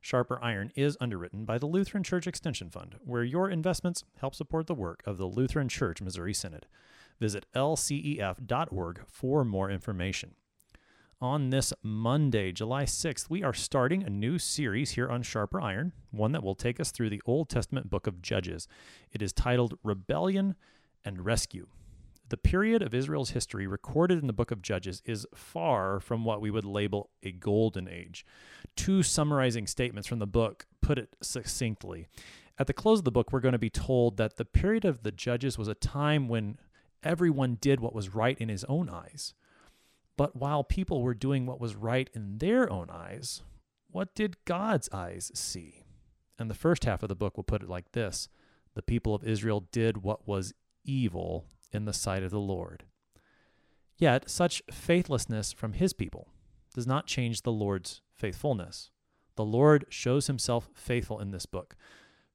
Sharper Iron is underwritten by the Lutheran Church Extension Fund, where your investments help support the work of the Lutheran Church Missouri Synod. Visit lcef.org for more information. On this Monday, July 6th, we are starting a new series here on Sharper Iron, one that will take us through the Old Testament book of Judges. It is titled Rebellion and Rescue. The period of Israel's history recorded in the book of Judges is far from what we would label a golden age. Two summarizing statements from the book put it succinctly. At the close of the book, we're going to be told that the period of the Judges was a time when everyone did what was right in his own eyes. But while people were doing what was right in their own eyes, what did God's eyes see? And the first half of the book will put it like this The people of Israel did what was evil in the sight of the Lord. Yet, such faithlessness from his people does not change the Lord's faithfulness. The Lord shows himself faithful in this book,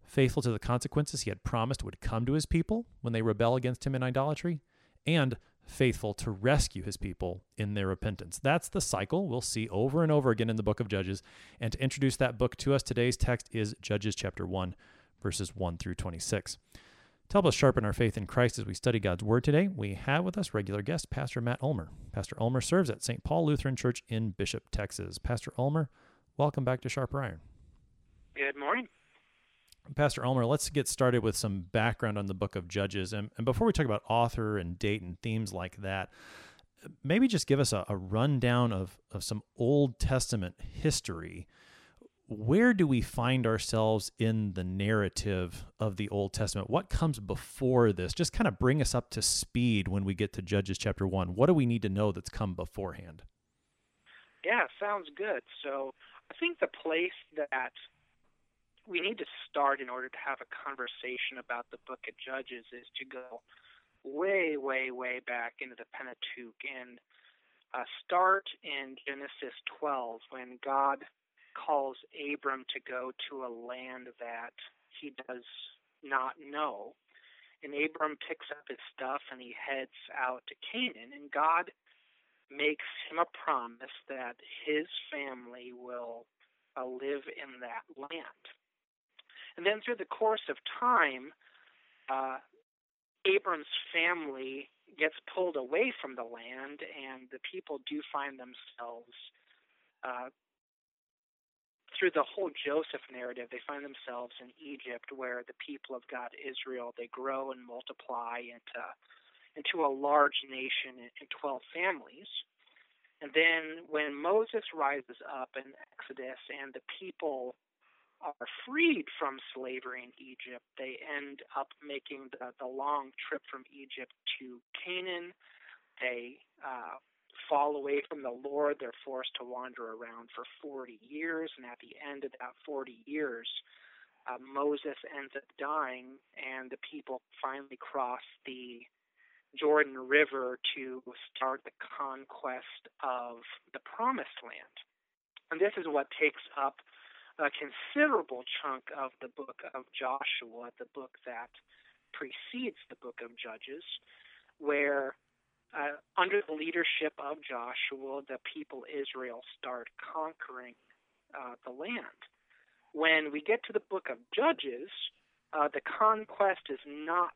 faithful to the consequences he had promised would come to his people when they rebel against him in idolatry, and faithful to rescue his people in their repentance. That's the cycle we'll see over and over again in the book of Judges. And to introduce that book to us, today's text is Judges chapter 1, verses 1 through 26. To help us sharpen our faith in Christ as we study God's Word today, we have with us regular guest, Pastor Matt Ulmer. Pastor Ulmer serves at St. Paul Lutheran Church in Bishop, Texas. Pastor Ulmer, welcome back to Sharper Iron. Good morning. Pastor Ulmer, let's get started with some background on the book of Judges. And, and before we talk about author and date and themes like that, maybe just give us a, a rundown of, of some Old Testament history where do we find ourselves in the narrative of the Old Testament? What comes before this? Just kind of bring us up to speed when we get to Judges chapter 1. What do we need to know that's come beforehand? Yeah, sounds good. So I think the place that we need to start in order to have a conversation about the book of Judges is to go way, way, way back into the Pentateuch and uh, start in Genesis 12 when God calls Abram to go to a land that he does not know. And Abram picks up his stuff and he heads out to Canaan. And God makes him a promise that his family will uh, live in that land. And then through the course of time, uh, Abram's family gets pulled away from the land, and the people do find themselves uh, through the whole Joseph narrative, they find themselves in Egypt, where the people of God, Israel, they grow and multiply into into a large nation in 12 families. And then when Moses rises up in Exodus and the people are freed from slavery in Egypt, they end up making the, the long trip from Egypt to Canaan. They uh, fall away from the Lord, they're forced to wander around for 40 years. And at the end of that 40 years, uh, Moses ends up dying, and the people finally cross the Jordan River to start the conquest of the Promised Land. And this is what takes up a considerable chunk of the book of Joshua, the book that precedes the book of Judges, where uh, under the leadership of Joshua, the people Israel start conquering uh, the land. When we get to the book of Judges, uh, the conquest is not,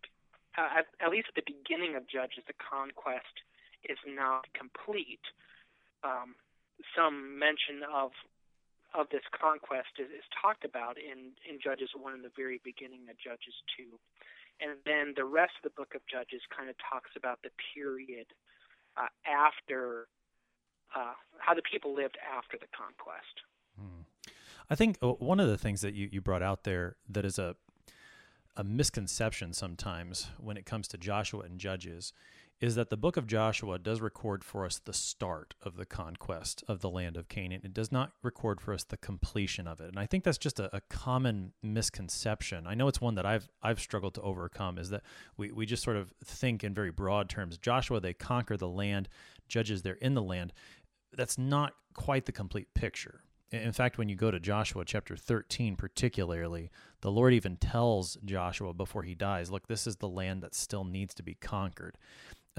uh, at, at, least at the beginning of Judges, the conquest is not complete. Um, some mention of of this conquest is, is talked about in, in Judges 1 in the very beginning of Judges 2. And then the rest of the book of Judges kind of talks about the period uh, after uh, how the people lived after the conquest. Hmm. I think uh, one of the things that you, you brought out there that is a a misconception sometimes when it comes to Joshua and Judges is that the book of Joshua does record for us the start of the conquest of the land of Canaan. It does not record for us the completion of it. And I think that's just a, a, common misconception. I know it's one that I've I've struggled to overcome is that we, we just sort of think in very broad terms. Joshua, they conquer the land, judges they're in the land. That's not quite the complete picture. In fact, when you go to Joshua chapter 13, particularly, the Lord even tells Joshua before he dies, Look, this is the land that still needs to be conquered.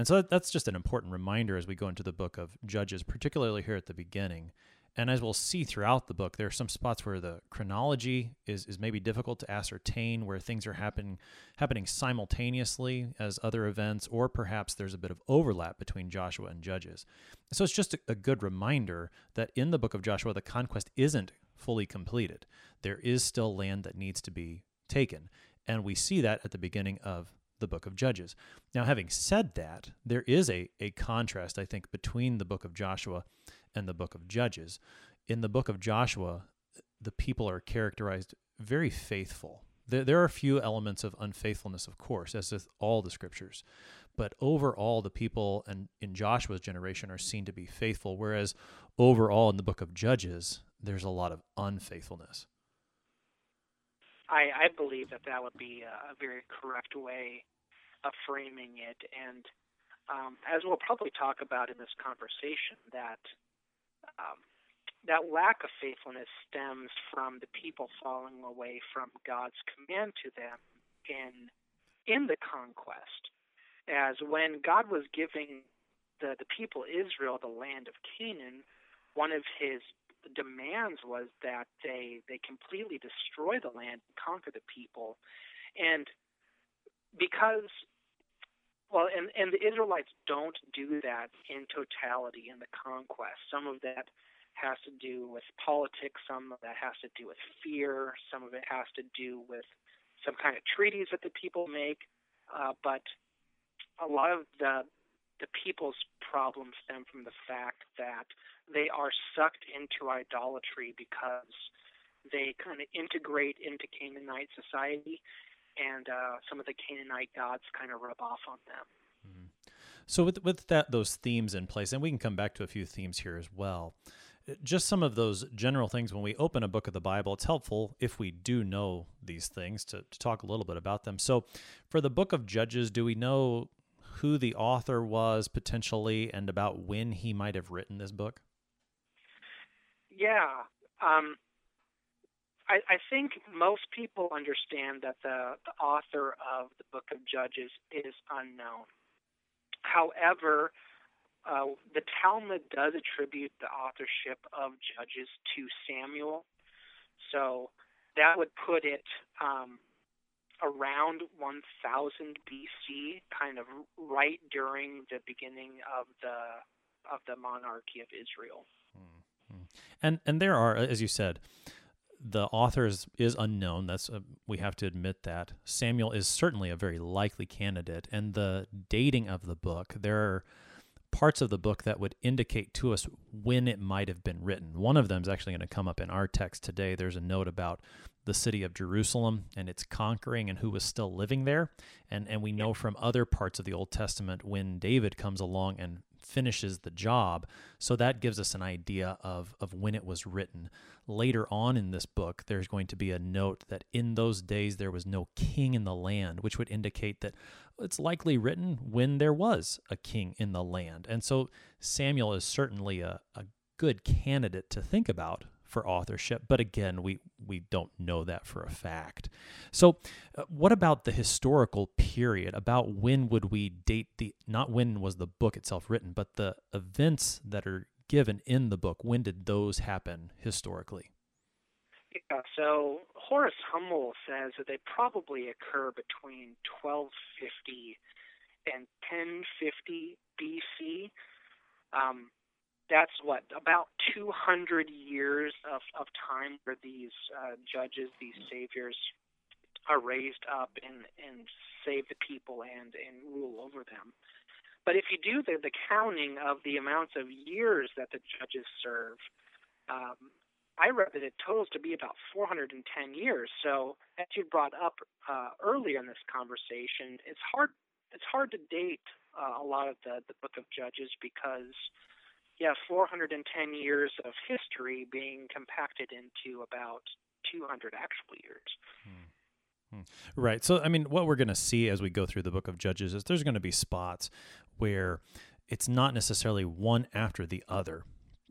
And so that's just an important reminder as we go into the book of Judges, particularly here at the beginning. And as we'll see throughout the book, there are some spots where the chronology is, is maybe difficult to ascertain, where things are happening happening simultaneously as other events, or perhaps there's a bit of overlap between Joshua and Judges. So it's just a, a good reminder that in the book of Joshua, the conquest isn't fully completed. There is still land that needs to be taken. And we see that at the beginning of the book of Judges. Now, having said that, there is a, a contrast, I think, between the book of Joshua and the book of Judges. In the book of Joshua, the people are characterized very faithful. There, there are a few elements of unfaithfulness, of course, as with all the scriptures. But overall, the people and in Joshua's generation are seen to be faithful, whereas overall in the book of Judges, there's a lot of unfaithfulness. I, I believe that that would be a very correct way of framing it. And um, as we'll probably talk about in this conversation, that um, that lack of faithfulness stems from the people falling away from God's command to them in in the conquest. As when God was giving the, the people Israel the land of Canaan, one of his demands was that they they completely destroy the land and conquer the people. And because well and and the israelites don't do that in totality in the conquest. Some of that has to do with politics. Some of that has to do with fear. Some of it has to do with some kind of treaties that the people make. Uh, but a lot of the the people's problems stem from the fact that they are sucked into idolatry because they kind of integrate into Canaanite society, and uh, some of the Canaanite gods kind of rub off on them. Mm-hmm. So with with that those themes in place, and we can come back to a few themes here as well. Just some of those general things when we open a book of the Bible, it's helpful if we do know these things to, to talk a little bit about them. So, for the book of Judges, do we know who the author was potentially and about when he might have written this book? Yeah. Um, I, I, think most people understand that the, the author of the book of Judges is unknown. However, uh, the Talmud does attribute the authorship of Judges to Samuel. So that would put it um, around 1000 BC, kind of right during the beginning of the of the monarchy of Israel. Mm-hmm. And and there are, as you said, the author is, is unknown. That's a, we have to admit that Samuel is certainly a very likely candidate, and the dating of the book there are parts of the book that would indicate to us when it might have been written. One of them is actually going to come up in our text today. There's a note about the city of Jerusalem and its conquering and who was still living there. And, and we know from other parts of the Old Testament when David comes along and finishes the job. So that gives us an idea of, of when it was written. Later on in this book, there's going to be a note that in those days there was no king in the land, which would indicate that it's likely written when there was a king in the land. And so Samuel is certainly a, a good candidate to think about for authorship, but again, we we don't know that for a fact. So, uh, what about the historical period? About when would we date the not when was the book itself written, but the events that are given in the book? When did those happen historically? Yeah, so Horace Hummel says that they probably occur between 1250 and 1050 BC. Um, that's what about 200 years of, of time where these uh, judges, these saviors, are raised up and and save the people and and rule over them. But if you do the the counting of the amounts of years that the judges serve, um, I read that it totals to be about 410 years. So as you brought up uh, earlier in this conversation, it's hard it's hard to date uh, a lot of the the book of Judges because yeah, 410 years of history being compacted into about 200 actual years. Hmm. Hmm. Right. So, I mean, what we're going to see as we go through the book of Judges is there's going to be spots where it's not necessarily one after the other,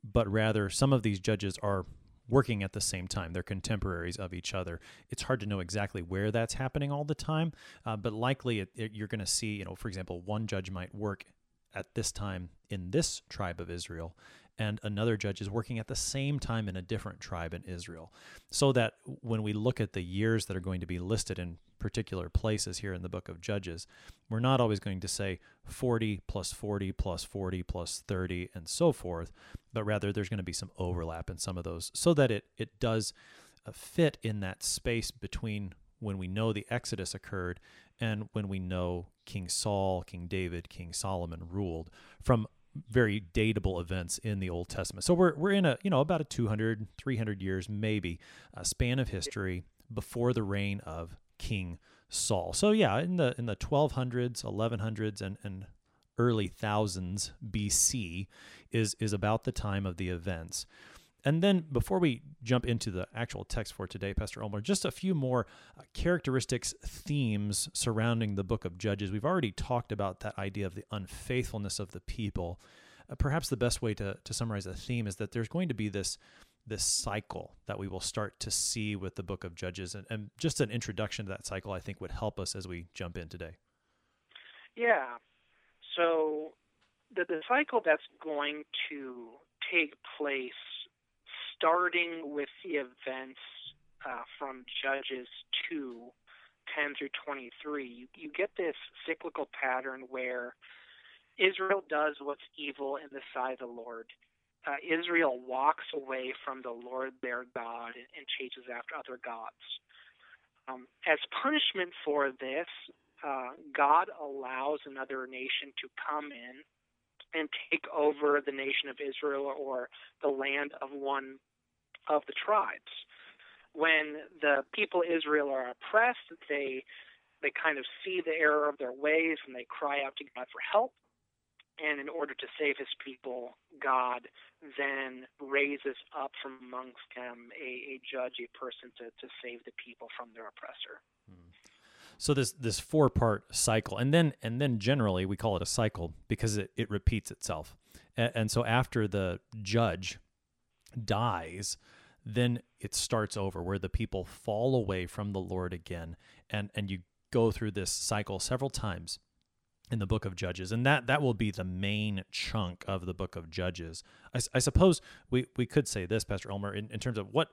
but rather some of these judges are working at the same time. They're contemporaries of each other. It's hard to know exactly where that's happening all the time, uh, but likely it, it, you're going to see, you know, for example, one judge might work at this time in this tribe of Israel, and another judge is working at the same time in a different tribe in Israel. So that when we look at the years that are going to be listed in particular places here in the book of Judges, we're not always going to say 40 plus 40 plus 40 plus 30 and so forth, but rather there's going to be some overlap in some of those so that it, it does uh, fit in that space between when we know the Exodus occurred and when we know King Saul, King David, King Solomon ruled from very datable events in the Old Testament. So we're we're in a, you know, about a 200, 300 years maybe a span of history before the reign of King Saul. So yeah, in the in the 1200s, 1100s and and early thousands BC is is about the time of the events. And then before we jump into the actual text for today, Pastor Ulmer, just a few more uh, characteristics, themes surrounding the book of Judges. We've already talked about that idea of the unfaithfulness of the people. Uh, perhaps the best way to, to summarize the theme is that there's going to be this this cycle that we will start to see with the book of Judges. And, and just an introduction to that cycle, I think, would help us as we jump in today. Yeah. So the, the cycle that's going to take place starting with the events uh, from Judges 2, 10 through 23, you, you get this cyclical pattern where Israel does what's evil in the sight of the Lord. Uh, Israel walks away from the Lord their God and, and chases after other gods. Um, as punishment for this, uh, God allows another nation to come in and take over the nation of Israel or the land of one of the tribes. When the people Israel are oppressed, they they kind of see the error of their ways and they cry out to God for help. And in order to save his people, God then raises up from amongst them a, a judge, a person to, to save the people from their oppressor. Hmm. So this this four part cycle, and then and then generally we call it a cycle because it, it repeats itself. And, and so after the judge dies, then it starts over where the people fall away from the Lord again. And and you go through this cycle several times in the book of judges. And that that will be the main chunk of the book of judges. I, I suppose we we could say this pastor ulmer in, in terms of what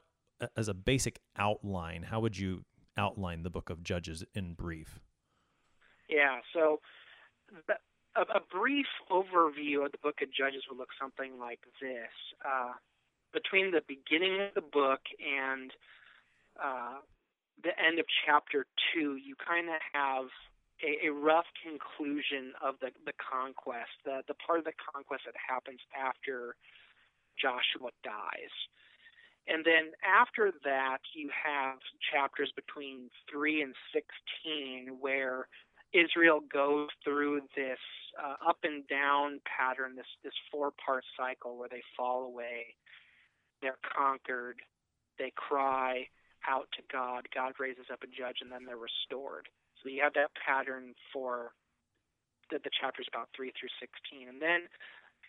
as a basic outline how would you outline the book of judges in brief? Yeah so a, a brief overview of the book of judges would look something like this. Uh, between the beginning of the book and uh, the end of chapter two, you kind of have a, a, rough conclusion of the, the conquest, the, the part of the conquest that happens after Joshua dies. And then after that, you have chapters between 3 and 16 where Israel goes through this uh, up and down pattern, this, this four part cycle where they fall away they're conquered, they cry out to God, God raises up a judge, and then they're restored. So you have that pattern for the, the chapters about 3 through 16. And then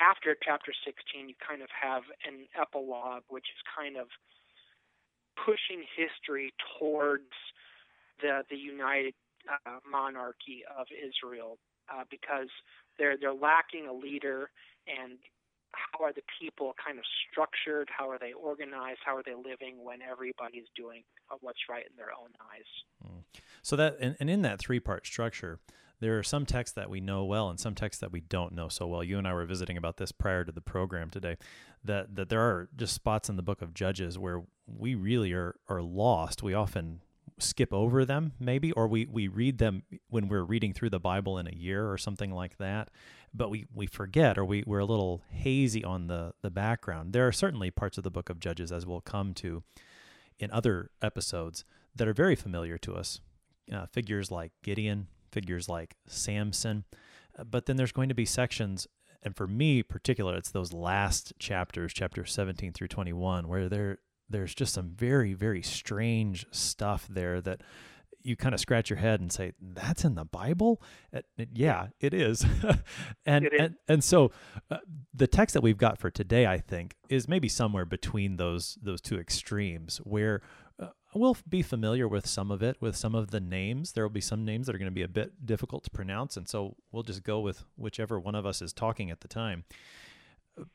after chapter 16, you kind of have an epilogue, which is kind of pushing history towards the, the united uh, monarchy of Israel uh, because they're, they're lacking a leader and how are the people kind of structured? How are they organized? How are they living when everybody's doing what's right in their own eyes? Mm. So that and, and in that three part structure, there are some texts that we know well and some texts that we don't know so well. You and I were visiting about this prior to the program today. That that there are just spots in the book of Judges where we really are are lost. We often skip over them maybe or we we read them when we're reading through the bible in a year or something like that but we, we forget or we, we're a little hazy on the, the background. There are certainly parts of the book of Judges, as we'll come to in other episodes, that are very familiar to us. Uh, figures like Gideon, figures like Samson, Uh, but then there's going to be sections, and for me particular, it's those last chapters, chapter 17 through 21, where there there's just some very very strange stuff there that you kind of scratch your head and say, "That's in the Bible." Uh, yeah, it is. and, it is. and and so uh, the text that we've got for today, I think, is maybe somewhere between those those two extremes, where uh, we'll be familiar with some of it, with some of the names. There will be some names that are going to be a bit difficult to pronounce, and so we'll just go with whichever one of us is talking at the time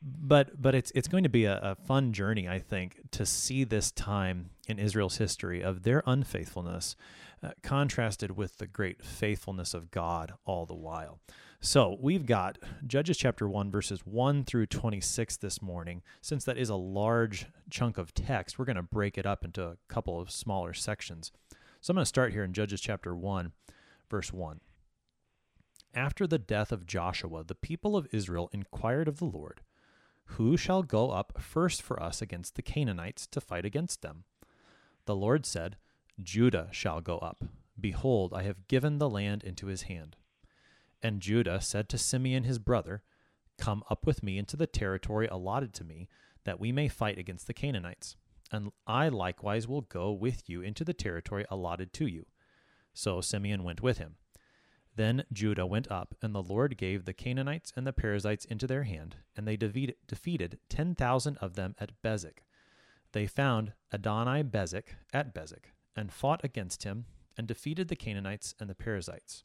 but but it's it's going to be a, a, fun journey, I think, to see this time in Israel's history of their unfaithfulness uh, contrasted with the great faithfulness of God all the while. So we've got Judges chapter 1, verses 1 through 26 this morning. Since that is a large chunk of text, we're going to break it up into a couple of smaller sections. So I'm going to start here in Judges chapter 1, verse 1. After the death of Joshua, the people of Israel inquired of the Lord, Who shall go up first for us against the Canaanites to fight against them? The Lord said, Judah shall go up. Behold, I have given the land into his hand. And Judah said to Simeon his brother, Come up with me into the territory allotted to me, that we may fight against the Canaanites. And I likewise will go with you into the territory allotted to you. So Simeon went with him. Then Judah went up, and the Lord gave the Canaanites and the Perizzites into their hand, and they defeated ten thousand of them at Bezek. They found Adoni Bezek at Bezek, and fought against him, and defeated the Canaanites and the Perizzites.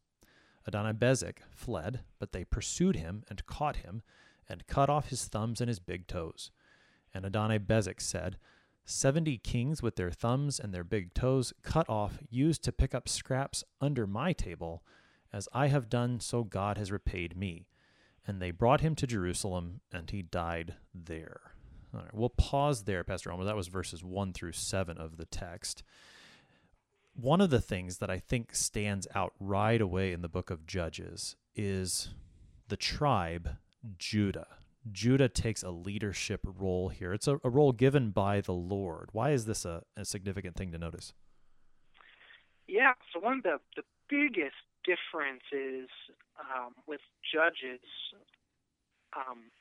Adoni Bezek fled, but they pursued him and caught him, and cut off his thumbs and his big toes. And Adoni Bezek said, Seventy kings with their thumbs and their big toes cut off used to pick up scraps under my table. As I have done, so God has repaid me. And they brought him to Jerusalem, and he died there. All right, we'll pause there, Pastor Ulmer. That was verses 1 through 7 of the text one of the things that I think stands out right away in the book of Judges is the tribe Judah. Judah takes a leadership role here. It's a, a role given by the Lord. Why is this a, a significant thing to notice? Yeah, so one of the, the biggest differences um, with Judges, um,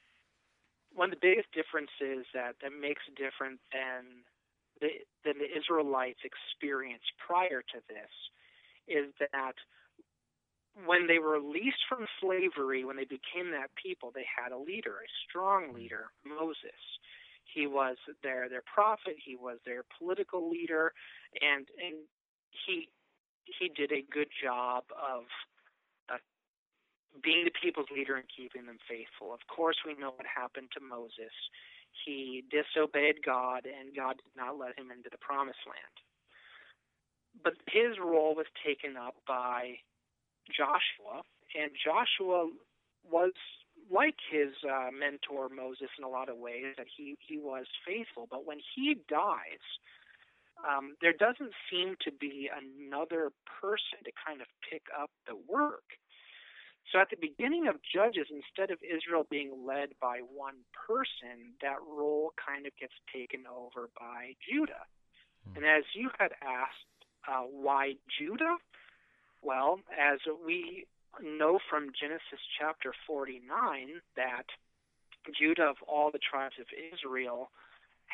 one of the biggest differences that, that makes it different than the, than the Israelites experienced prior to this is that when they were released from slavery, when they became that people, they had a leader, a strong leader, Moses. He was their their prophet. He was their political leader, and and he he did a good job of uh, being the people's leader and keeping them faithful. Of course, we know what happened to Moses he disobeyed God, and God did not let him into the promised land. But his role was taken up by Joshua, and Joshua was like his uh, mentor Moses in a lot of ways, that he, he was faithful. But when he dies, um, there doesn't seem to be another person to kind of pick up the work. So at the beginning of Judges, instead of Israel being led by one person, that role kind of gets taken over by Judah. Hmm. And as you had asked, uh, why Judah? Well, as we know from Genesis chapter 49, that Judah, of all the tribes of Israel,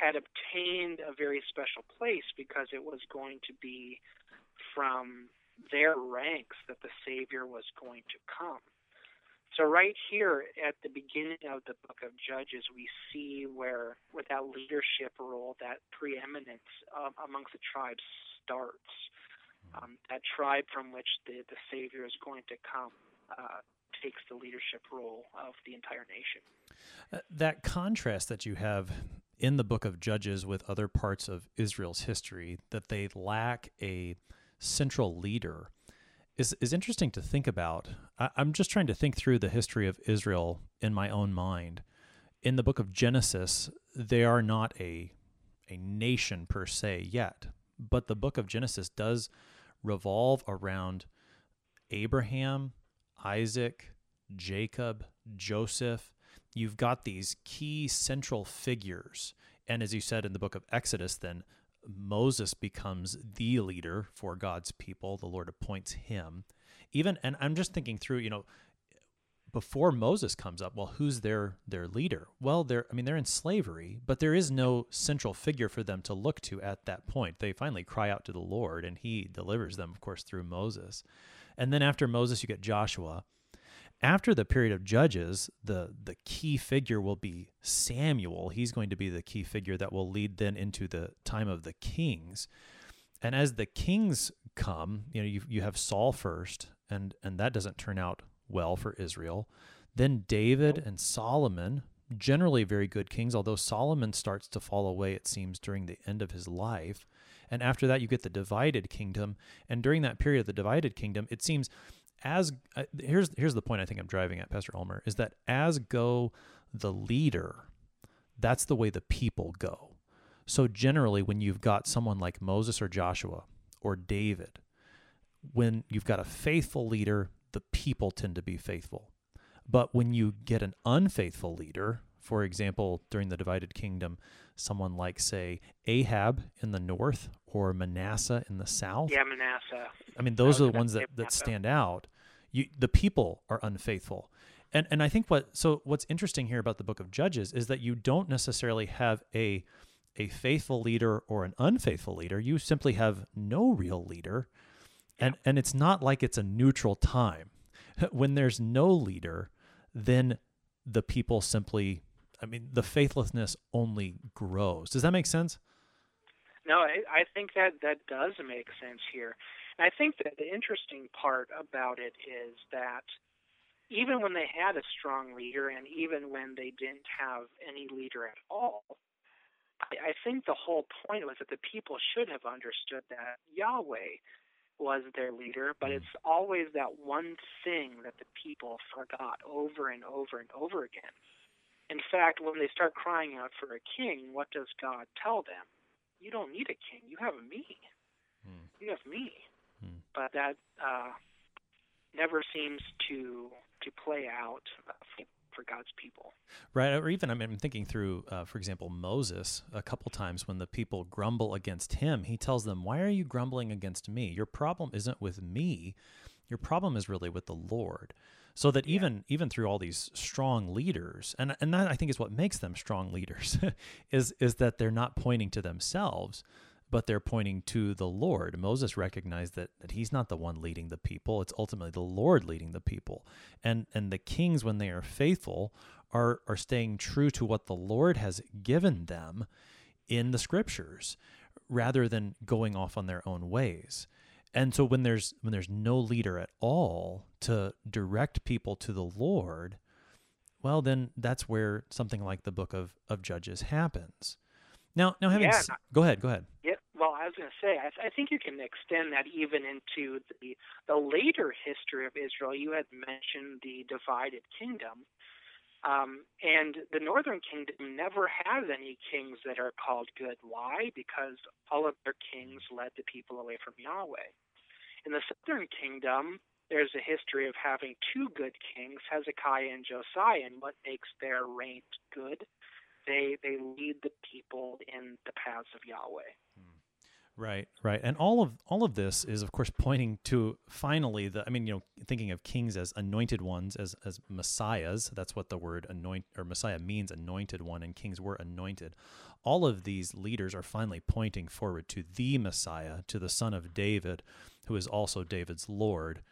had obtained a very special place because it was going to be from their ranks that the Savior was going to come. So right here at the beginning of the book of Judges, we see where, with that leadership role, that preeminence um, amongst the tribes starts. Um, that tribe from which the, the Savior is going to come uh, takes the leadership role of the entire nation. Uh, that contrast that you have in the book of Judges with other parts of Israel's history, that they lack a central leader is is interesting to think about. I, I'm just trying to think through the history of Israel in my own mind. In the book of Genesis, they are not a a nation per se yet, but the book of Genesis does revolve around Abraham, Isaac, Jacob, Joseph. You've got these key central figures. And as you said in the book of Exodus, then Moses becomes the leader for God's people. The Lord appoints him. Even, and I'm just thinking through, you know, before Moses comes up, well, who's their their leader? Well, they're I mean they're in slavery, but there is no central figure for them to look to at that point. They finally cry out to the Lord, and He delivers them, of course, through Moses. And then after Moses, you get Joshua. After the period of judges, the the key figure will be Samuel. He's going to be the key figure that will lead then into the time of the kings. And as the kings come, you know, you you have Saul first, and and that doesn't turn out well for Israel. Then David and Solomon, generally very good kings, although Solomon starts to fall away, it seems, during the end of his life. And after that, you get the divided kingdom. And during that period of the divided kingdom, it seems as uh, here's here's the point I think I'm driving at, Pastor Ulmer, is that as go the leader, that's the way the people go. So generally, when you've got someone like Moses or Joshua or David, when you've got a faithful leader, the people tend to be faithful. But when you get an unfaithful leader, for example, during the divided kingdom, someone like, say, Ahab in the north or Manasseh in the south. Yeah, Manasseh. I mean, those are the ones that, that stand out. You, the people are unfaithful. And, and I think what so what's interesting here about the book of Judges is that you don't necessarily have a a faithful leader or an unfaithful leader. You simply have no real leader. And and it's not like it's a neutral time. When there's no leader, then the people simply I mean, the faithlessness only grows. Does that make sense? No, I, I think that that does make sense here. And I think that the interesting part about it is that even when they had a strong leader and even when they didn't have any leader at all, I, I think the whole point was that the people should have understood that Yahweh was their leader, but mm. it's always that one thing that the people forgot over and over and over again. In fact, when they start crying out for a king, what does God tell them? You don't need a king. You have me. Mm. You have me. Mm. But that uh, never seems to to play out uh, for God's people. Right. Or even, I mean, I'm thinking through, uh, for example, Moses, a couple times when the people grumble against him, he tells them, Why are you grumbling against me? Your problem isn't with me. Your problem is really with the Lord. So that yeah. even even through all these strong leaders, and and that I think is what makes them strong leaders, is is that they're not pointing to themselves, but they're pointing to the Lord. Moses recognized that, that he's not the one leading the people, it's ultimately the Lord leading the people. And and the kings, when they are faithful, are are staying true to what the Lord has given them in the scriptures, rather than going off on their own ways. And so when there's when there's no leader at all to direct people to the Lord, well then that's where something like the book of, of Judges happens. Now now having yeah. s- go ahead, go ahead. Yeah, well, I was going to say, I, I think you can extend that even into the the later history of Israel. You had mentioned the divided kingdom, um, and the northern kingdom never has any kings that are called good. Why? Because all of their kings led the people away from Yahweh. In the southern kingdom, there's a history of having two good kings, Hezekiah and Josiah, and what makes their reign good they they lead the people in the paths of Yahweh. Hmm. Right, right, and all of all of this is, of course, pointing to finally the. I mean, you know, thinking of kings as anointed ones, as as messiahs. That's what the word anoint or messiah means, anointed one, and kings were anointed. All of these leaders are finally pointing forward to the Messiah, to the Son of David, who is also David's Lord,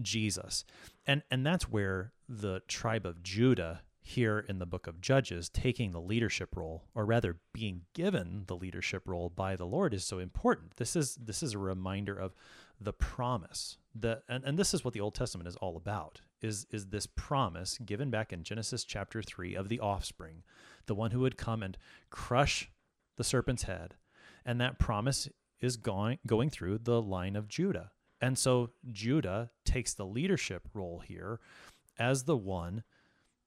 Jesus, and and that's where the tribe of Judah here in the book of Judges, taking the leadership role, or rather being given the leadership role by the Lord, is so important. This is this is a reminder of the promise The and, and this is what the Old Testament is all about. Is is this promise given back in Genesis chapter three of the offspring, the one who would come and crush the serpent's head, and that promise is going going through the line of Judah. And so Judah takes the leadership role here as the one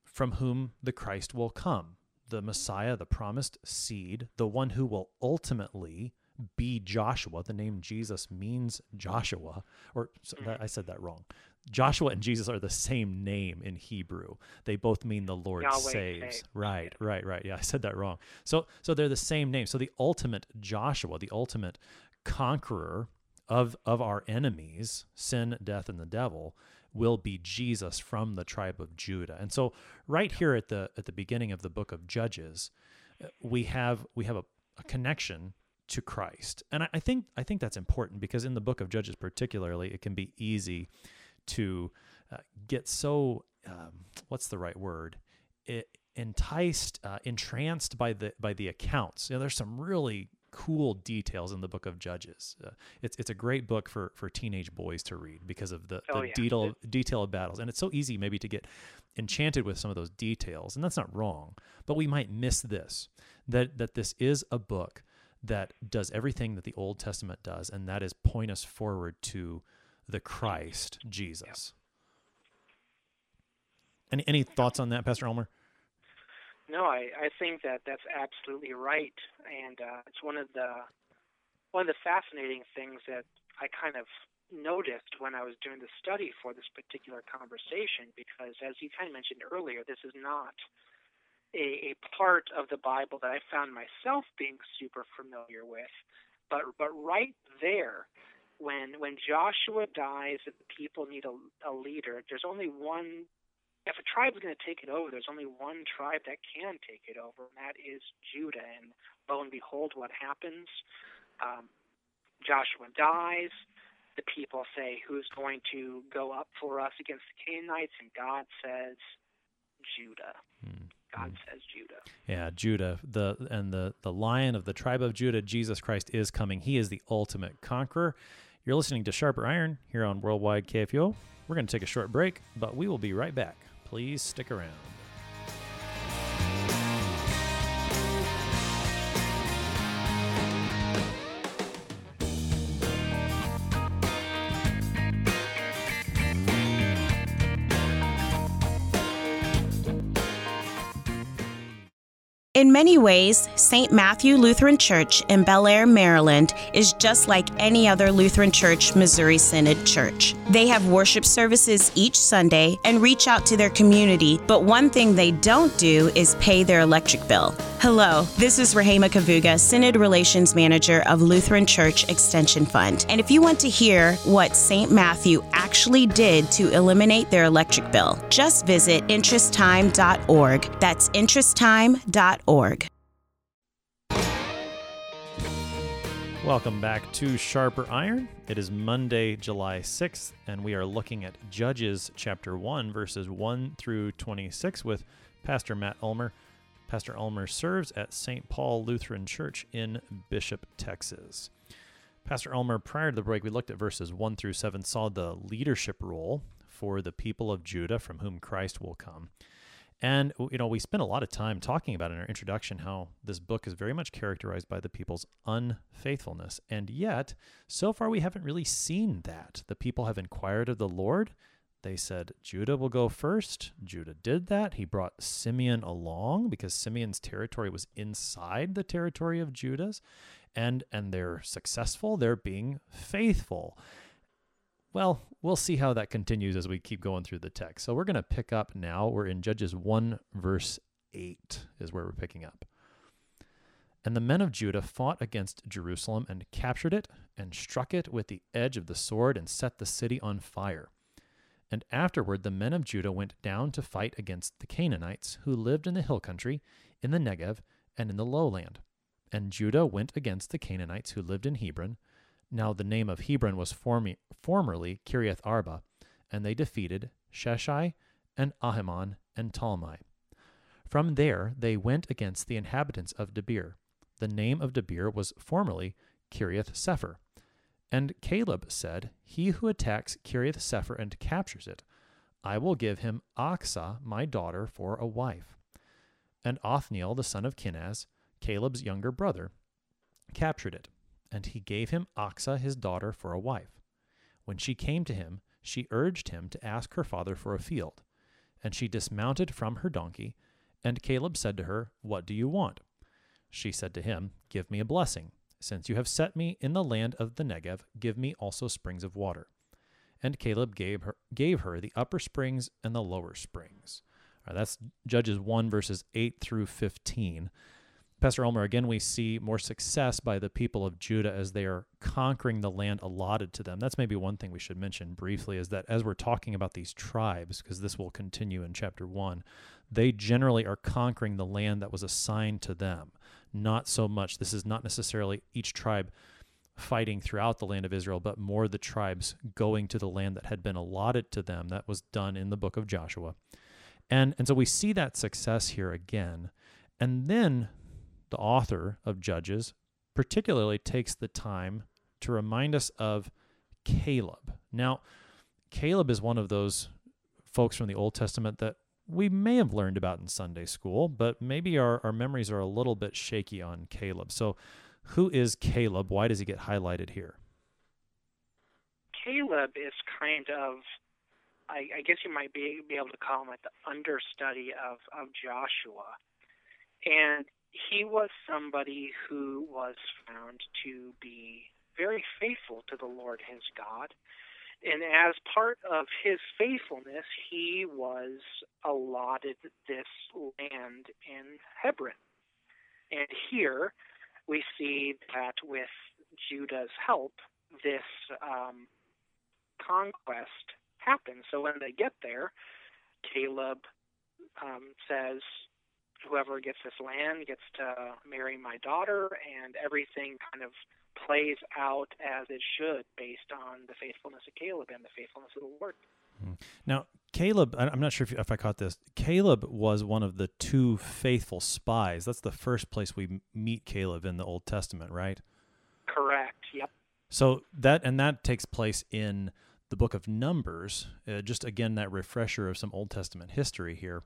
from whom the Christ will come, the Messiah, the promised seed, the one who will ultimately be Joshua. The name Jesus means Joshua, or mm-hmm. I said that wrong. Joshua and Jesus are the same name in Hebrew. They both mean the Lord Yahweh saves. saves. Right, right, right. Yeah, I said that wrong. So so they're the same name. So the ultimate Joshua, the ultimate conqueror of of our enemies, sin, death and the devil, will be Jesus from the tribe of Judah. And so right here at the at the beginning of the book of Judges, uh, we have we have a, a connection to Christ. And I, I think I think that's important because in the book of Judges particularly, it can be easy to uh, get so um, what's the right word? It, enticed, uh, entranced by the by the accounts. You know, there's some really cool details in the book of Judges. Uh, it's it's a great book for for teenage boys to read because of the, Oh, the yeah. detail detail of battles, and it's so easy maybe to get enchanted with some of those details, and that's not wrong. But we might miss this that that this is a book that does everything that the Old Testament does, and that is point us forward to the Christ Jesus. Any any thoughts on that, Pastor Ulmer? No, I, I think that that's absolutely right, and uh, it's one of the one of the fascinating things that I kind of noticed when I was doing the study for this particular conversation. Because, as you kind of mentioned earlier, this is not a, a part of the Bible that I found myself being super familiar with, but but right there. When when Joshua dies and the people need a, a leader, there's only one if a tribe is going to take it over, there's only one tribe that can take it over, and that is Judah. And lo and behold, what happens? Um, Joshua dies. The people say, Who's going to go up for us against the Canaanites? And God says, Judah. God says, Judah. Yeah, Judah, the and the the lion of the tribe of Judah, Jesus Christ is coming. He is the ultimate conqueror. You're listening to Sharper Iron here on Worldwide KFUO. We're going to take a short break, but we will be right back. Please stick around. In many ways, St. Matthew Lutheran Church in Bel Air, Maryland is just like any other Lutheran Church Missouri Synod church. They have worship services each Sunday and reach out to their community, but one thing they don't do is pay their electric bill. Hello, this is Rahema Kavuga, Synod Relations Manager of Lutheran Church Extension Fund. And if you want to hear what St. Matthew actually did to eliminate their electric bill, just visit interesttime.org. That's interesttime.org. Welcome back to Sharper Iron. It is Monday, July 6th, and we are looking at Judges chapter 1, verses 1 through 26 with Pastor Matt Ulmer. Pastor Ulmer serves at St. Paul Lutheran Church in Bishop, Texas. Pastor Ulmer, prior to the break, we looked at verses 1 through 7, saw the leadership role for the people of Judah from whom Christ will come. And, you know, we spent a lot of time talking about in our introduction how this book is very much characterized by the people's unfaithfulness. And yet, so far, we haven't really seen that. The people have inquired of the Lord. They said, Judah will go first. Judah did that. He brought Simeon along because Simeon's territory was inside the territory of Judah's. And, and they're successful. They're being faithful. Well, we'll see how that continues as we keep going through the text. So we're going to pick up now. We're in Judges 1, verse 8, is where we're picking up. And the men of Judah fought against Jerusalem and captured it, and struck it with the edge of the sword, and set the city on fire. And afterward the men of Judah went down to fight against the Canaanites, who lived in the hill country, in the Negev, and in the lowland. And Judah went against the Canaanites who lived in Hebron. Now the name of Hebron was formerly Kiriath Arba, and they defeated Sheshai and Ahiman and Talmai. From there they went against the inhabitants of Debir. The name of Debir was formerly Kiriath Sepher. And Caleb said, He who attacks Kiriath Sepher and captures it, I will give him Achsah, my daughter, for a wife. And Othniel, the son of Kenaz, Caleb's younger brother, captured it, and he gave him Achsah, his daughter, for a wife. When she came to him, she urged him to ask her father for a field. And she dismounted from her donkey, and Caleb said to her, What do you want? She said to him, Give me a blessing. Since you have set me in the land of the Negev, give me also springs of water. And Caleb gave her, gave her the upper springs and the lower springs. That's Judges 1, verses 8 through 15. Pastor Ulmer, again, we see more success by the people of Judah as they are conquering the land allotted to them. That's maybe one thing we should mention briefly is that as we're talking about these tribes, because this will continue in chapter one, they generally are conquering the land that was assigned to them. Not so much, this is not necessarily each tribe fighting throughout the land of Israel, but more the tribes going to the land that had been allotted to them. That was done in the book of Joshua. And, and so we see that success here again. And then the author of Judges, particularly takes the time to remind us of Caleb. Now, Caleb is one of those folks from the Old Testament that we may have learned about in Sunday school, but maybe our, our memories are a little bit shaky on Caleb. So, who is Caleb? Why does he get highlighted here? Caleb is kind of, I, I guess you might be, be able to call him like the understudy of, of Joshua. And he was somebody who was found to be very faithful to the Lord his God. And as part of his faithfulness, he was allotted this land in Hebron. And here we see that with Judah's help, this um, conquest happens. So when they get there, Caleb um, says, whoever gets this land gets to marry my daughter, and everything kind of plays out as it should based on the faithfulness of Caleb and the faithfulness of the Lord. Hmm. Now, Caleb, I'm not sure if, if I caught this. Caleb was one of the two faithful spies. That's the first place we meet Caleb in the Old Testament, right? Correct. Yep. So that and that takes place in the book of Numbers. Uh, just again, that refresher of some Old Testament history here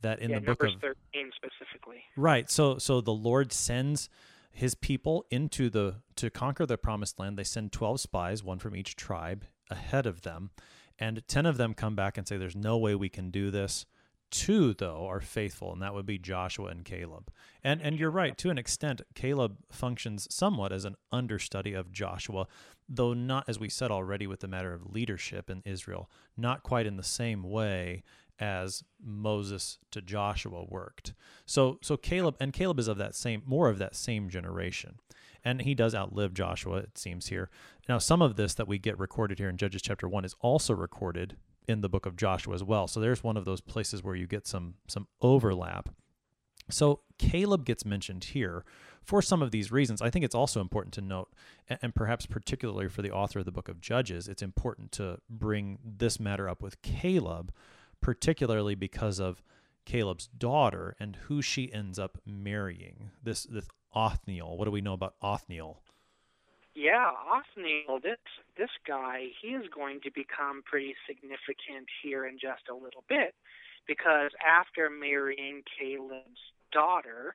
that in yeah, the book Numbers of 13 specifically. Right. So so the Lord sends his people into the to conquer the promised land. They send 12 spies, one from each tribe, ahead of them, and 10 of them come back and say there's no way we can do this. Two though are faithful, and that would be Joshua and Caleb. And and you're right to an extent. Caleb functions somewhat as an understudy of Joshua, though not as we said already with the matter of leadership in Israel, not quite in the same way as Moses to Joshua worked. So so Caleb and Caleb is of that same more of that same generation. And he does outlive Joshua, it seems here. Now, some of this that we get recorded here in Judges chapter 1 is also recorded in the book of Joshua as well. So there's one of those places where you get some some overlap. So Caleb gets mentioned here for some of these reasons. I think it's also important to note, and perhaps particularly for the author of the book of Judges, it's important to bring this matter up with Caleb particularly because of Caleb's daughter and who she ends up marrying. This this Othniel. What do we know about Othniel? Yeah, Othniel, this this guy, he is going to become pretty significant here in just a little bit, because after marrying Caleb's daughter,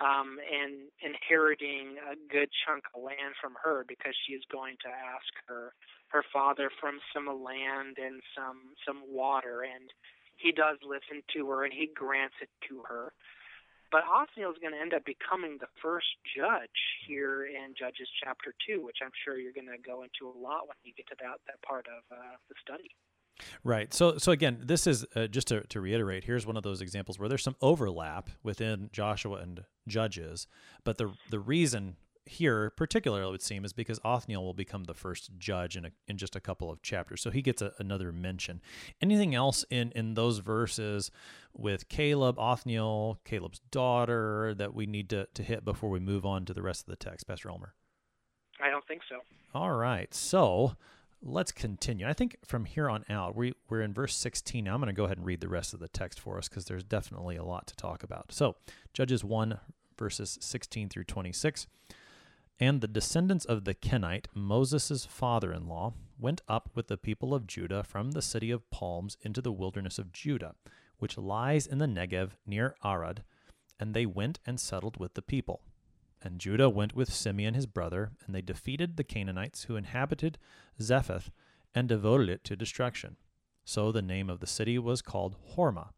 um, and inheriting a good chunk of land from her because she is going to ask her her father from some land and some some water, and he does listen to her and he grants it to her. But Othniel is going to end up becoming the first judge here in Judges chapter two, which I'm sure you're going to go into a lot when you get to that that part of uh, the study. Right. So, so again, this is uh, just to, to reiterate. Here's one of those examples where there's some overlap within Joshua and Judges, but the the reason here, particularly, it would seem, is because Othniel will become the first judge in a, in just a couple of chapters, so he gets a, another mention. Anything else in in those verses with Caleb, Othniel, Caleb's daughter that we need to to hit before we move on to the rest of the text, Pastor Ulmer? I don't think so. All right, so let's continue. I think from here on out, we, we're in verse 16. Now I'm going to go ahead and read the rest of the text for us because there's definitely a lot to talk about. So, Judges 1, verses 16 through 26. And the descendants of the Kenite, Moses' father in law, went up with the people of Judah from the city of palms into the wilderness of Judah, which lies in the Negev near Arad, and they went and settled with the people. And Judah went with Simeon his brother, and they defeated the Canaanites who inhabited Zephath and devoted it to destruction. So the name of the city was called Hormah.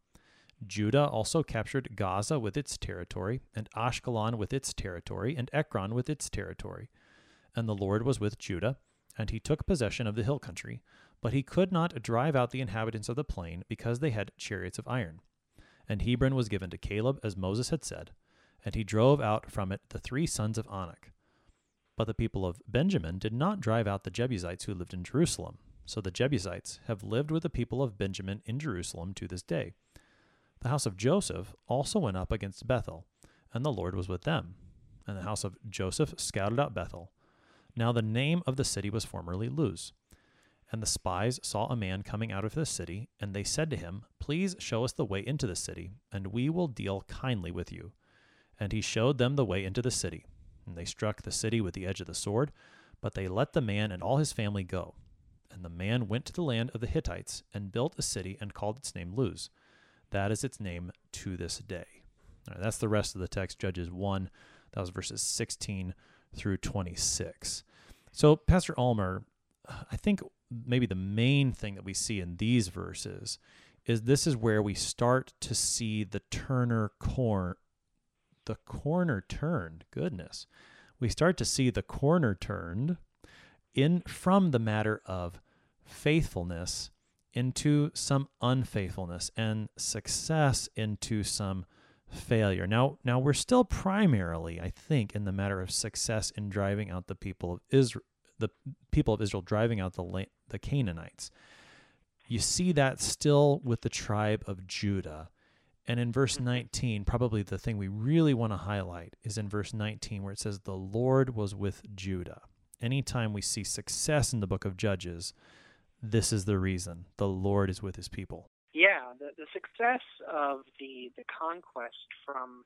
Judah also captured Gaza with its territory, and Ashkelon with its territory, and Ekron with its territory. And the Lord was with Judah, and he took possession of the hill country, but he could not drive out the inhabitants of the plain, because they had chariots of iron. And Hebron was given to Caleb, as Moses had said, and he drove out from it the three sons of Anak. But the people of Benjamin did not drive out the Jebusites who lived in Jerusalem. So the Jebusites have lived with the people of Benjamin in Jerusalem to this day. The house of Joseph also went up against Bethel, and the Lord was with them. And the house of Joseph scouted out Bethel. Now the name of the city was formerly Luz. And the spies saw a man coming out of the city, and they said to him, Please show us the way into the city, and we will deal kindly with you. And he showed them the way into the city. And they struck the city with the edge of the sword, but they let the man and all his family go. And the man went to the land of the Hittites, and built a city, and called its name Luz. That is its name to this day. That's the rest of the text, Judges 1. That was verses 16 through 26. So, Pastor Ulmer, I think maybe the main thing that we see in these verses is this is where we start to see the Turner corner, the corner turned. Goodness, we start to see the corner turned in from the matter of faithfulness into some unfaithfulness and success into some failure. Now, now we're still primarily, I think, in the matter of success in driving out the people of Israel, the people of Israel driving out the the Canaanites. You see that still with the tribe of Judah. And in verse mm-hmm. 19, probably the thing we really want to highlight is in verse 19 where it says the Lord was with Judah. Anytime we see success in the book of Judges, this is the reason the Lord is with his people. Yeah, the, the success of the, the conquest from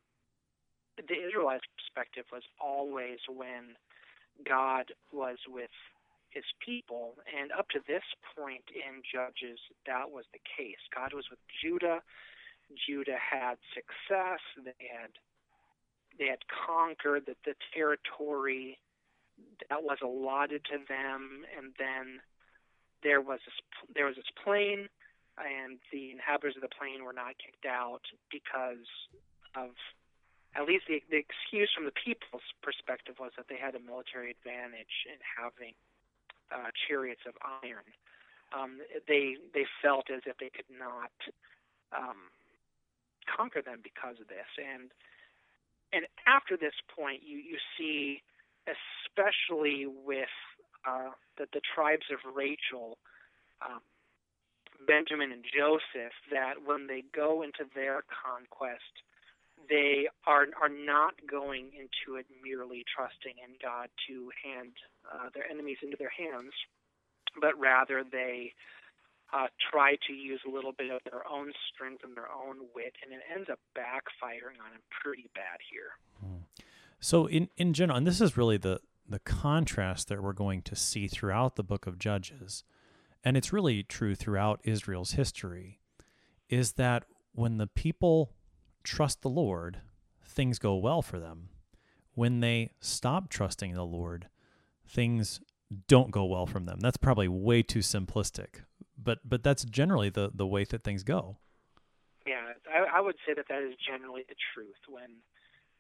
the Israelites' perspective was always when God was with his people. And up to this point in Judges, that was the case. God was with Judah. Judah had success. They had they had conquered the, the territory that was allotted to them, and then there was this, there was this plain, and the inhabitants of the plain were not kicked out because of at least the, the excuse from the people's perspective was that they had a military advantage in having uh, chariots of iron. Um, they they felt as if they could not um, conquer them because of this, and and after this point, you you see, especially with uh, the, the tribes of Rachel, um, Benjamin and Joseph, that when they go into their conquest, they are are not going into it merely trusting in God to hand uh, their enemies into their hands, but rather they uh, try to use a little bit of their own strength and their own wit, and it ends up backfiring on them pretty bad here. So, in in general, and this is really the the contrast that we're going to see throughout the book of Judges, and it's really true throughout Israel's history, is that when the people trust the Lord, things go well for them. When they stop trusting the Lord, things don't go well from them. That's probably way too simplistic, but but that's generally the the way that things go. Yeah, I, I would say that that is generally the truth. When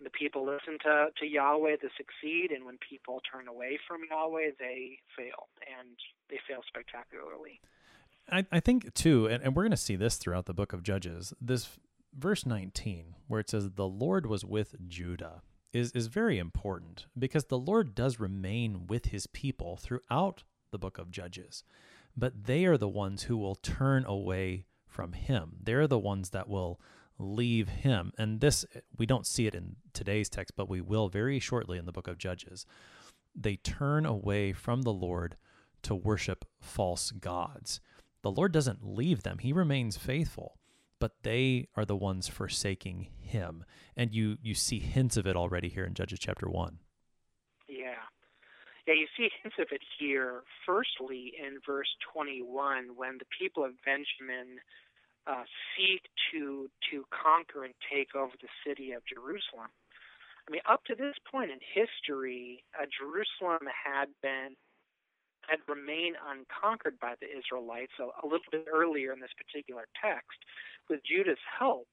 the people listen to, to Yahweh, they succeed, and when people turn away from Yahweh, they fail, and they fail spectacularly. I, I think too, and, and we're going to see this throughout the book of Judges. This verse 19, where it says, The Lord was with Judah, is, is very important because the Lord does remain with his people throughout the book of Judges, but they are the ones who will turn away from him. They're the ones that will leave him. And this, we don't see it in today's text, but we will very shortly in the book of Judges. They turn away from the Lord to worship false gods. The Lord doesn't leave them, He remains faithful, but they are the ones forsaking Him. And you, you see hints of it already here in Judges chapter 1. Yeah, you see hints of it here, firstly in verse 21, when the people of Benjamin uh, seek to to conquer and take over the city of Jerusalem. I mean, up to this point in history, uh, Jerusalem had been had remained unconquered by the Israelites. So a little bit earlier in this particular text, with Judah's help,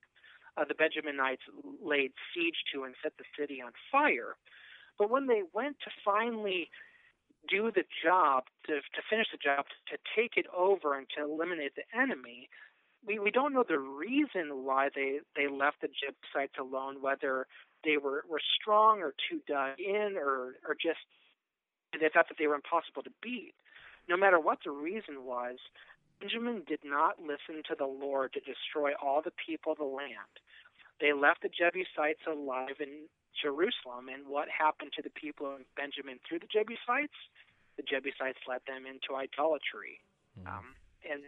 uh, the Benjaminites laid siege to and set the city on fire. But when they went to finally do the job, to, to finish the job, to take it over and to eliminate the enemy, we, we don't know the reason why they, they left the Jebusites alone, whether they were, were strong or too dug in or, or just they thought that they were impossible to beat. No matter what the reason was, Benjamin did not listen to the Lord to destroy all the people of the land. They left the Jebusites alive in Jerusalem, and what happened to the people of Benjamin through the Jebusites? The Jebusites led them into idolatry. Mm. Um, and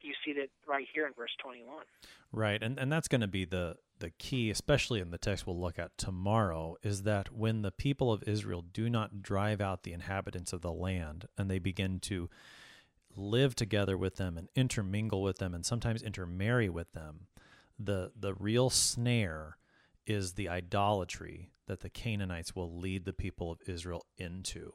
you see that right here in verse 21. Right, and and that's going to be the the key, especially in the text we'll look at tomorrow, is that when the people of Israel do not drive out the inhabitants of the land, and they begin to live together with them and intermingle with them, and sometimes intermarry with them, the the real snare is the idolatry that the Canaanites will lead the people of Israel into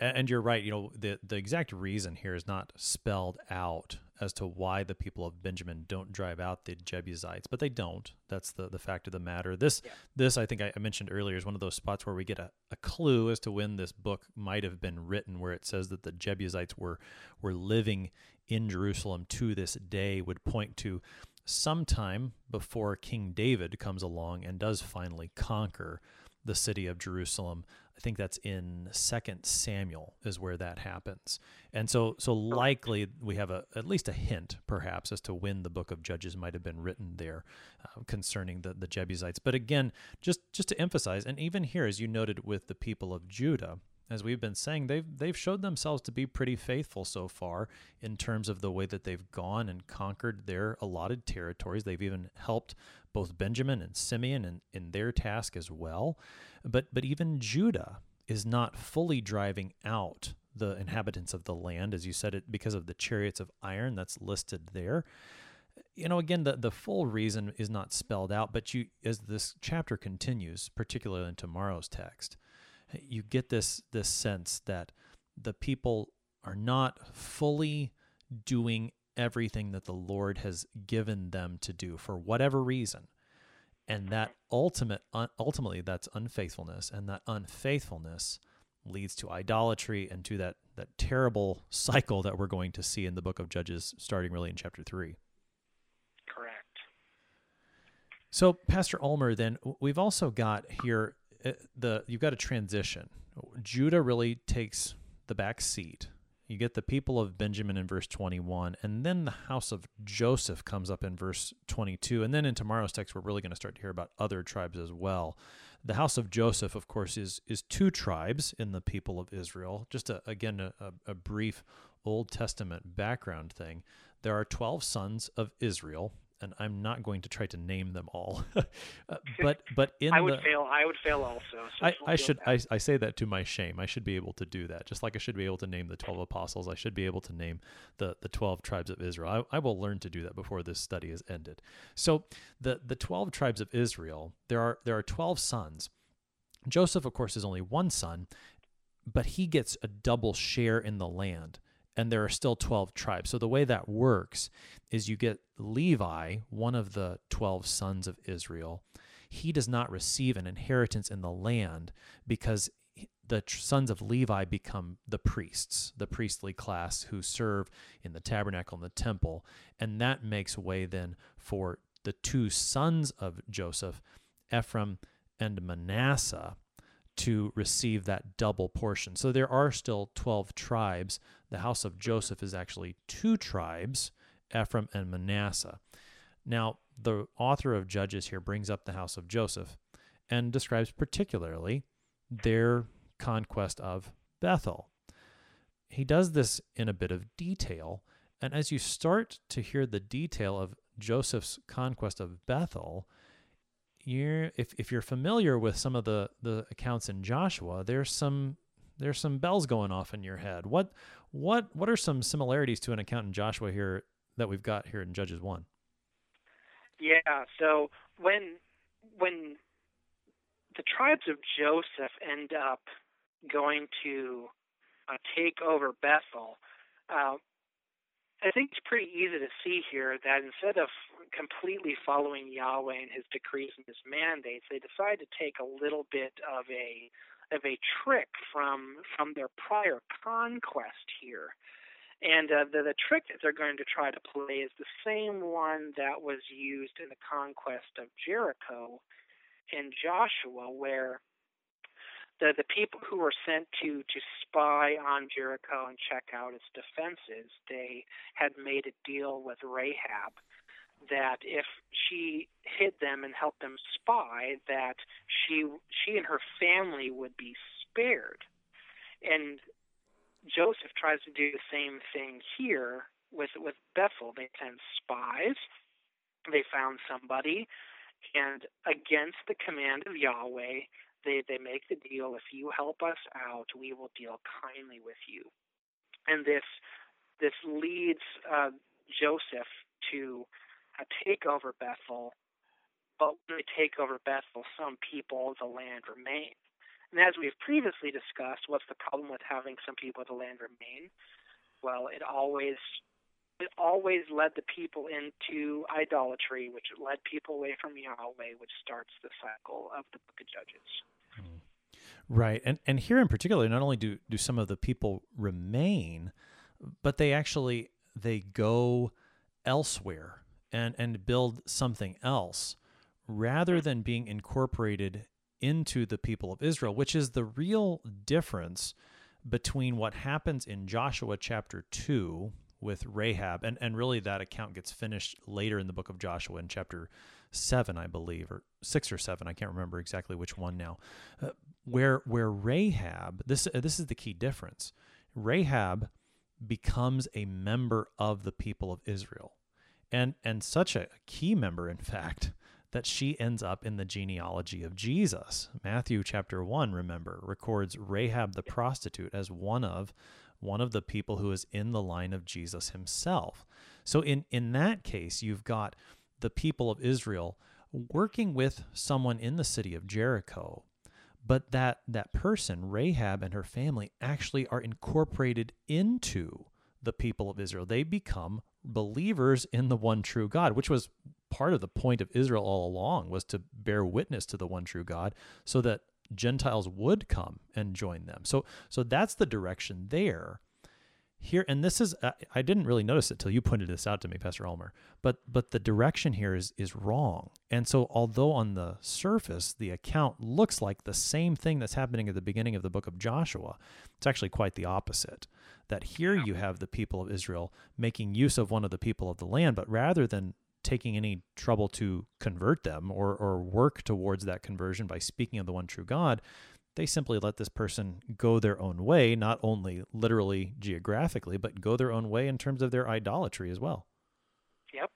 and you're right. You know, the the exact reason here is not spelled out as to why the people of Benjamin don't drive out the Jebusites, but they don't. That's the the fact of the matter. This yeah. this I think I, mentioned earlier is one of those spots where we get a, a clue as to when this book might have been written, where it says that the Jebusites were were living in Jerusalem to this day, would point to sometime before King David comes along and does finally conquer the city of Jerusalem. I think that's in Second Samuel is where that happens, and so so likely we have a at least a hint perhaps as to when the book of Judges might have been written there uh, concerning the the Jebusites. But again, just just to emphasize, and even here as you noted with the people of Judah, as we've been saying, they've they've showed themselves to be pretty faithful so far in terms of the way that they've gone and conquered their allotted territories. They've even helped both Benjamin and Simeon in, in their task as well. But but even Judah is not fully driving out the inhabitants of the land, as you said it, because of the chariots of iron that's listed there. You know, again, the, the full reason is not spelled out, but you as this chapter continues, particularly in tomorrow's text, you get this this sense that the people are not fully doing everything that the Lord has given them to do for whatever reason. And that ultimate ultimately that's unfaithfulness and that unfaithfulness leads to idolatry and to that that terrible cycle that we're going to see in the book of Judges starting really in chapter 3. Correct. So Pastor Ulmer then we've also got here Uh, the you've got a transition. Judah really takes the back seat you get the people of Benjamin in verse 21, and then the house of Joseph comes up in verse 22. And then in tomorrow's text, we're really going to start to hear about other tribes as well. The house of Joseph, of course, is is two tribes in the people of Israel. Just a, again, a, a brief Old Testament background thing. There are 12 sons of Israel, and I'm not going to try to name them all. uh, but but in I would the, fail. I would fail also. So I, I should I, I say that to my shame. I should be able to do that. Just like I should be able to name the twelve apostles. I should be able to name the the twelve tribes of Israel. I, I will learn to do that before this study is ended. So the the twelve tribes of Israel. There are there are twelve sons. Joseph, of course, is only one son, but he gets a double share in the land and there are still 12 tribes. So the way that works is you get Levi, one of the 12 sons of Israel. He does not receive an inheritance in the land because the sons of Levi become the priests, the priestly class who serve in the tabernacle and the temple. And that makes way then for the two sons of Joseph, Ephraim and Manasseh, to receive that double portion. So there are still 12 tribes. The house of Joseph is actually two tribes, Ephraim and Manasseh. Now, the author of Judges here brings up the house of Joseph and describes particularly their conquest of Bethel. He does this in a bit of detail, and as you start to hear the detail of Joseph's conquest of Bethel, you're if, if you're familiar with some of the, the accounts in Joshua, there's some there's some bells going off in your head. What what what are some similarities to an account in Joshua here that we've got here in Judges one? Yeah, so when when the tribes of Joseph end up going to uh, take over Bethel, uh, I think it's pretty easy to see here that instead of completely following Yahweh and His decrees and His mandates, they decide to take a little bit of a of a trick from from their prior conquest here. And uh, the, the trick that they're going to try to play is the same one that was used in the conquest of Jericho in Joshua where the the people who were sent to to spy on Jericho and check out its defenses, they had made a deal with Rahab that if she hid them and helped them spy, that she she and her family would be spared. And Joseph tries to do the same thing here with with Bethel. They send spies. They found somebody, and against the command of Yahweh, they they make the deal. If you help us out, we will deal kindly with you. And this this leads uh, Joseph to uh, take over Bethel. But when they take over Bethel, some people of the land remain. And as we've previously discussed, what's the problem with having some people of the land remain? Well, it always it always led the people into idolatry, which led people away from Yahweh, which starts the cycle of the book of Judges. Hmm. Right. And and here in particular, not only do, do some of the people remain, but they actually they go elsewhere and, and build something else rather than being incorporated into the people of Israel, which is the real difference between what happens in Joshua chapter 2 with Rahab, and, and really that account gets finished later in the book of Joshua in chapter 7, I believe, or 6 or 7, I can't remember exactly which one now, uh, where, where Rahab, this, uh, this is the key difference. Rahab becomes a member of the people of Israel. And, and such a key member, in fact, that she ends up in the genealogy of Jesus. Matthew chapter 1, remember, records Rahab the prostitute as one of one of the people who is in the line of Jesus himself. So in in that case, you've got the people of Israel working with someone in the city of Jericho, but that that person, Rahab and her family actually are incorporated into the people of Israel. They become believers in the one true God, which was part of the point of Israel all along was to bear witness to the one true God so that Gentiles would come and join them. So so that's the direction there. Here and this is uh, I didn't really notice it till you pointed this out to me Pastor Ulmer. But but the direction here is is wrong. And so although on the surface the account looks like the same thing that's happening at the beginning of the book of Joshua, it's actually quite the opposite. That here you have the people of Israel making use of one of the people of the land, but rather than taking any trouble to convert them or, or work towards that conversion by speaking of the one true God, they simply let this person go their own way, not only literally geographically, but go their own way in terms of their idolatry as well. Yep.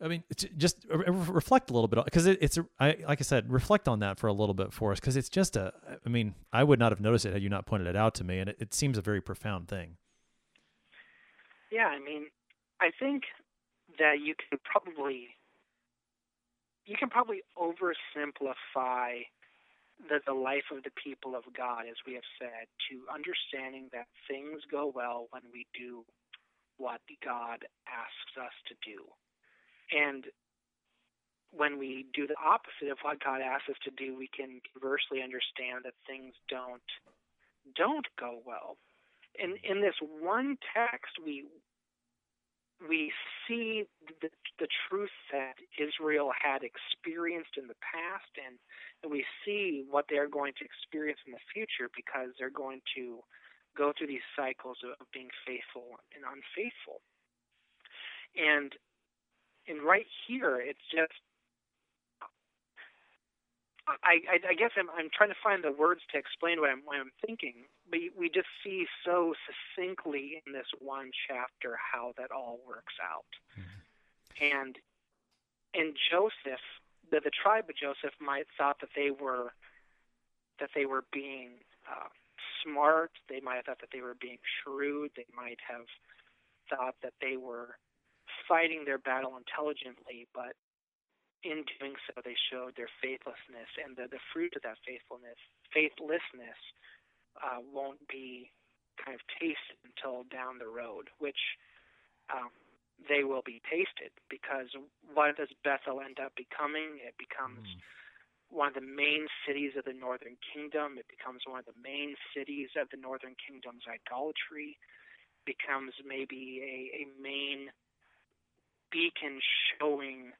I mean, just uh, reflect a little bit because it, it's I, like I said, reflect on that for a little bit for us because it's just a. I mean, I would not have noticed it had you not pointed it out to me, and it, it seems a very profound thing. Yeah, I mean, I think that you can probably you can probably oversimplify the, the life of the people of God, as we have said, to understanding that things go well when we do what God asks us to do. And when we do the opposite of what God asks us to do, we can conversely understand that things don't don't go well. In in this one text, we we see the, the truth that Israel had experienced in the past, and, we see what they're going to experience in the future because they're going to go through these cycles of being faithful and unfaithful. And and right here, it's just I, I, I guess I'm, I'm trying to find the words to explain what I'm, what I'm thinking, but we just see so succinctly in this one chapter how that all works out. Mm-hmm. And and Joseph, the, the tribe of Joseph might thought that they were that they were being uh, smart. They might have thought that they were being shrewd. They might have thought that they were fighting their battle intelligently, but in doing so, they showed their faithlessness, and the, the fruit of that faithfulness, faithlessness, uh, won't be kind of tasted until down the road, which um, they will be tasted because what does Bethel end up becoming? It becomes mm. one of the main cities of the Northern Kingdom. It becomes one of the main cities of the Northern Kingdom's idolatry. Becomes maybe a, a main beacon showing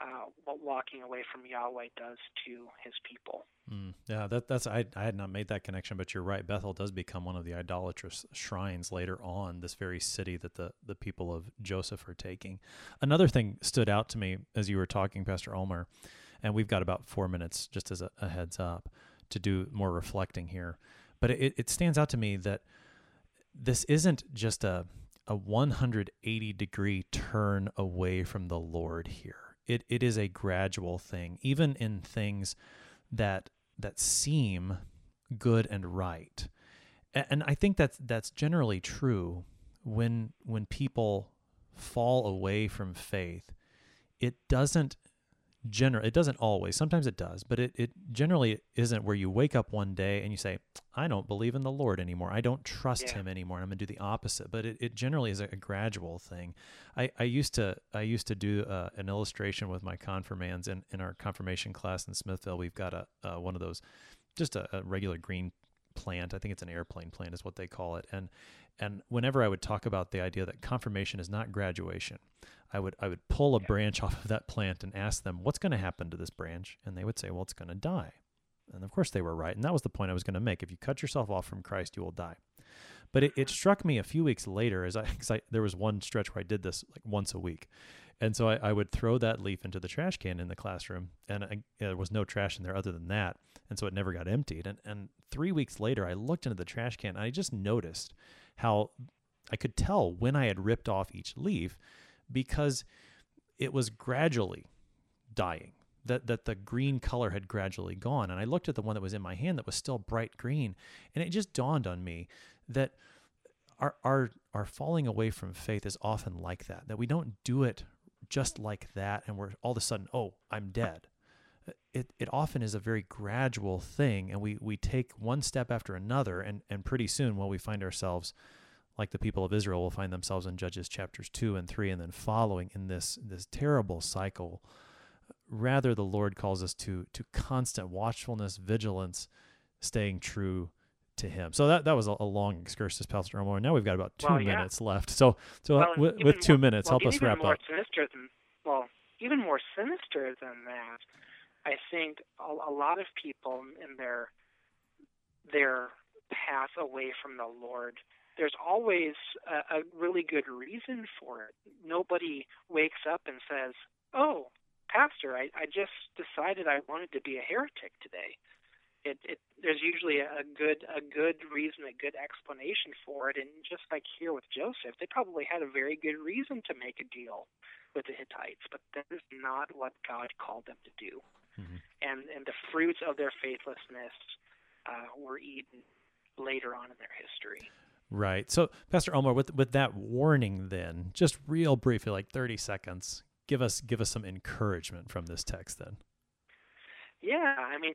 uh, what walking away from Yahweh does to His people. Mm, yeah, that, that's I, I had not made that connection, but you're right. Bethel does become one of the idolatrous shrines later on. This very city that the the people of Joseph are taking. Another thing stood out to me as you were talking, Pastor Ulmer, and we've got about four minutes just as a, a heads up to do more reflecting here. But it, it stands out to me that this isn't just a a 180 degree turn away from the Lord here. It it is a gradual thing, even in things that that seem good and right. And I think that's that's generally true when when people fall away from faith. It doesn't general it doesn't always sometimes it does but it, it generally isn't where you wake up one day and you say i don't believe in the lord anymore. I don't trust yeah. him anymore. And i'm going to do the opposite. But it, it generally is a, a gradual thing. I, I used to i used to do uh, an illustration with my confirmands in, in our confirmation class in smithville. We've got a uh, one of those just a, a regular green plant. I think it's an airplane plant is what they call it. And and whenever i would talk about the idea that confirmation is not graduation I would I would pull a yeah. branch off of that plant and ask them what's going to happen to this branch, and they would say, "Well, it's going to die." And of course, they were right, and that was the point I was going to make. If you cut yourself off from Christ, you will die. But it, it struck me a few weeks later as I, I, there was one stretch where I did this like once a week, and so I, I would throw that leaf into the trash can in the classroom, and I, there was no trash in there other than that, and so it never got emptied. And and three weeks later, I looked into the trash can, and I just noticed how I could tell when I had ripped off each leaf because it was gradually dying. That, that the green color had gradually gone. And I looked at the one that was in my hand that was still bright green. And it just dawned on me that our, our, our falling away from faith is often like that, that we don't do it just like that and we're all of a sudden, oh, I'm dead. It, it often is a very gradual thing and we, we take one step after another and, and pretty soon well we find ourselves like the people of Israel will find themselves in Judges chapters 2 and 3 and then following in this this terrible cycle rather the Lord calls us to to constant watchfulness vigilance staying true to him. So that that was a, a long excursus Pastor Ulmer. Now we've got about 2 well, yeah. minutes left. So so well, with, with 2 more, minutes well, help us wrap more up. Sinister than, well, even more sinister than that. I think a, a lot of people in their their path away from the Lord there's always a, a really good reason for it. Nobody wakes up and says, "Oh, pastor, I, I just decided I wanted to be a heretic today." It, it there's usually a good a good reason, a good explanation for it, and just like here with Joseph, they probably had a very good reason to make a deal with the Hittites, but that is not what God called them to do. Mm-hmm. And and the fruits of their faithlessness uh, were eaten later on in their history. Right. So, Pastor Ulmer, with with that warning, then, just real briefly, like thirty seconds, give us give us some encouragement from this text, then. Yeah, I mean,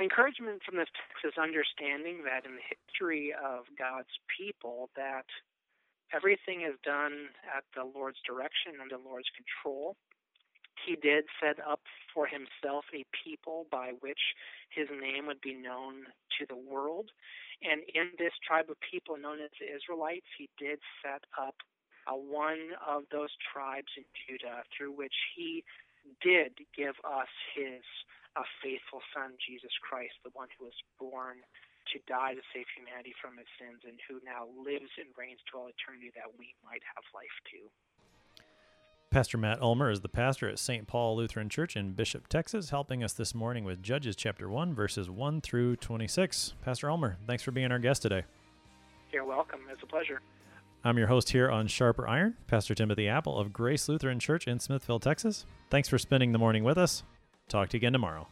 encouragement from this text is understanding that in the history of God's people, that everything is done at the Lord's direction and the Lord's control. He did set up for himself a people by which his name would be known to the world. And in this tribe of people known as the Israelites, he did set up one of those tribes in Judah through which he did give us his uh, faithful son, Jesus Christ, the one who was born to die to save humanity from its sins and who now lives and reigns to all eternity that we might have life too. Pastor Matt Ulmer is the pastor at St. Paul Lutheran Church in Bishop, Texas, helping us this morning with Judges chapter 1, verses 1 through 26. Pastor Ulmer, thanks for being our guest today. You're welcome. It's a pleasure. I'm your host here on Sharper Iron, Pastor Timothy Appel of Grace Lutheran Church in Smithville, Texas. Thanks for spending the morning with us. Talk to you again tomorrow.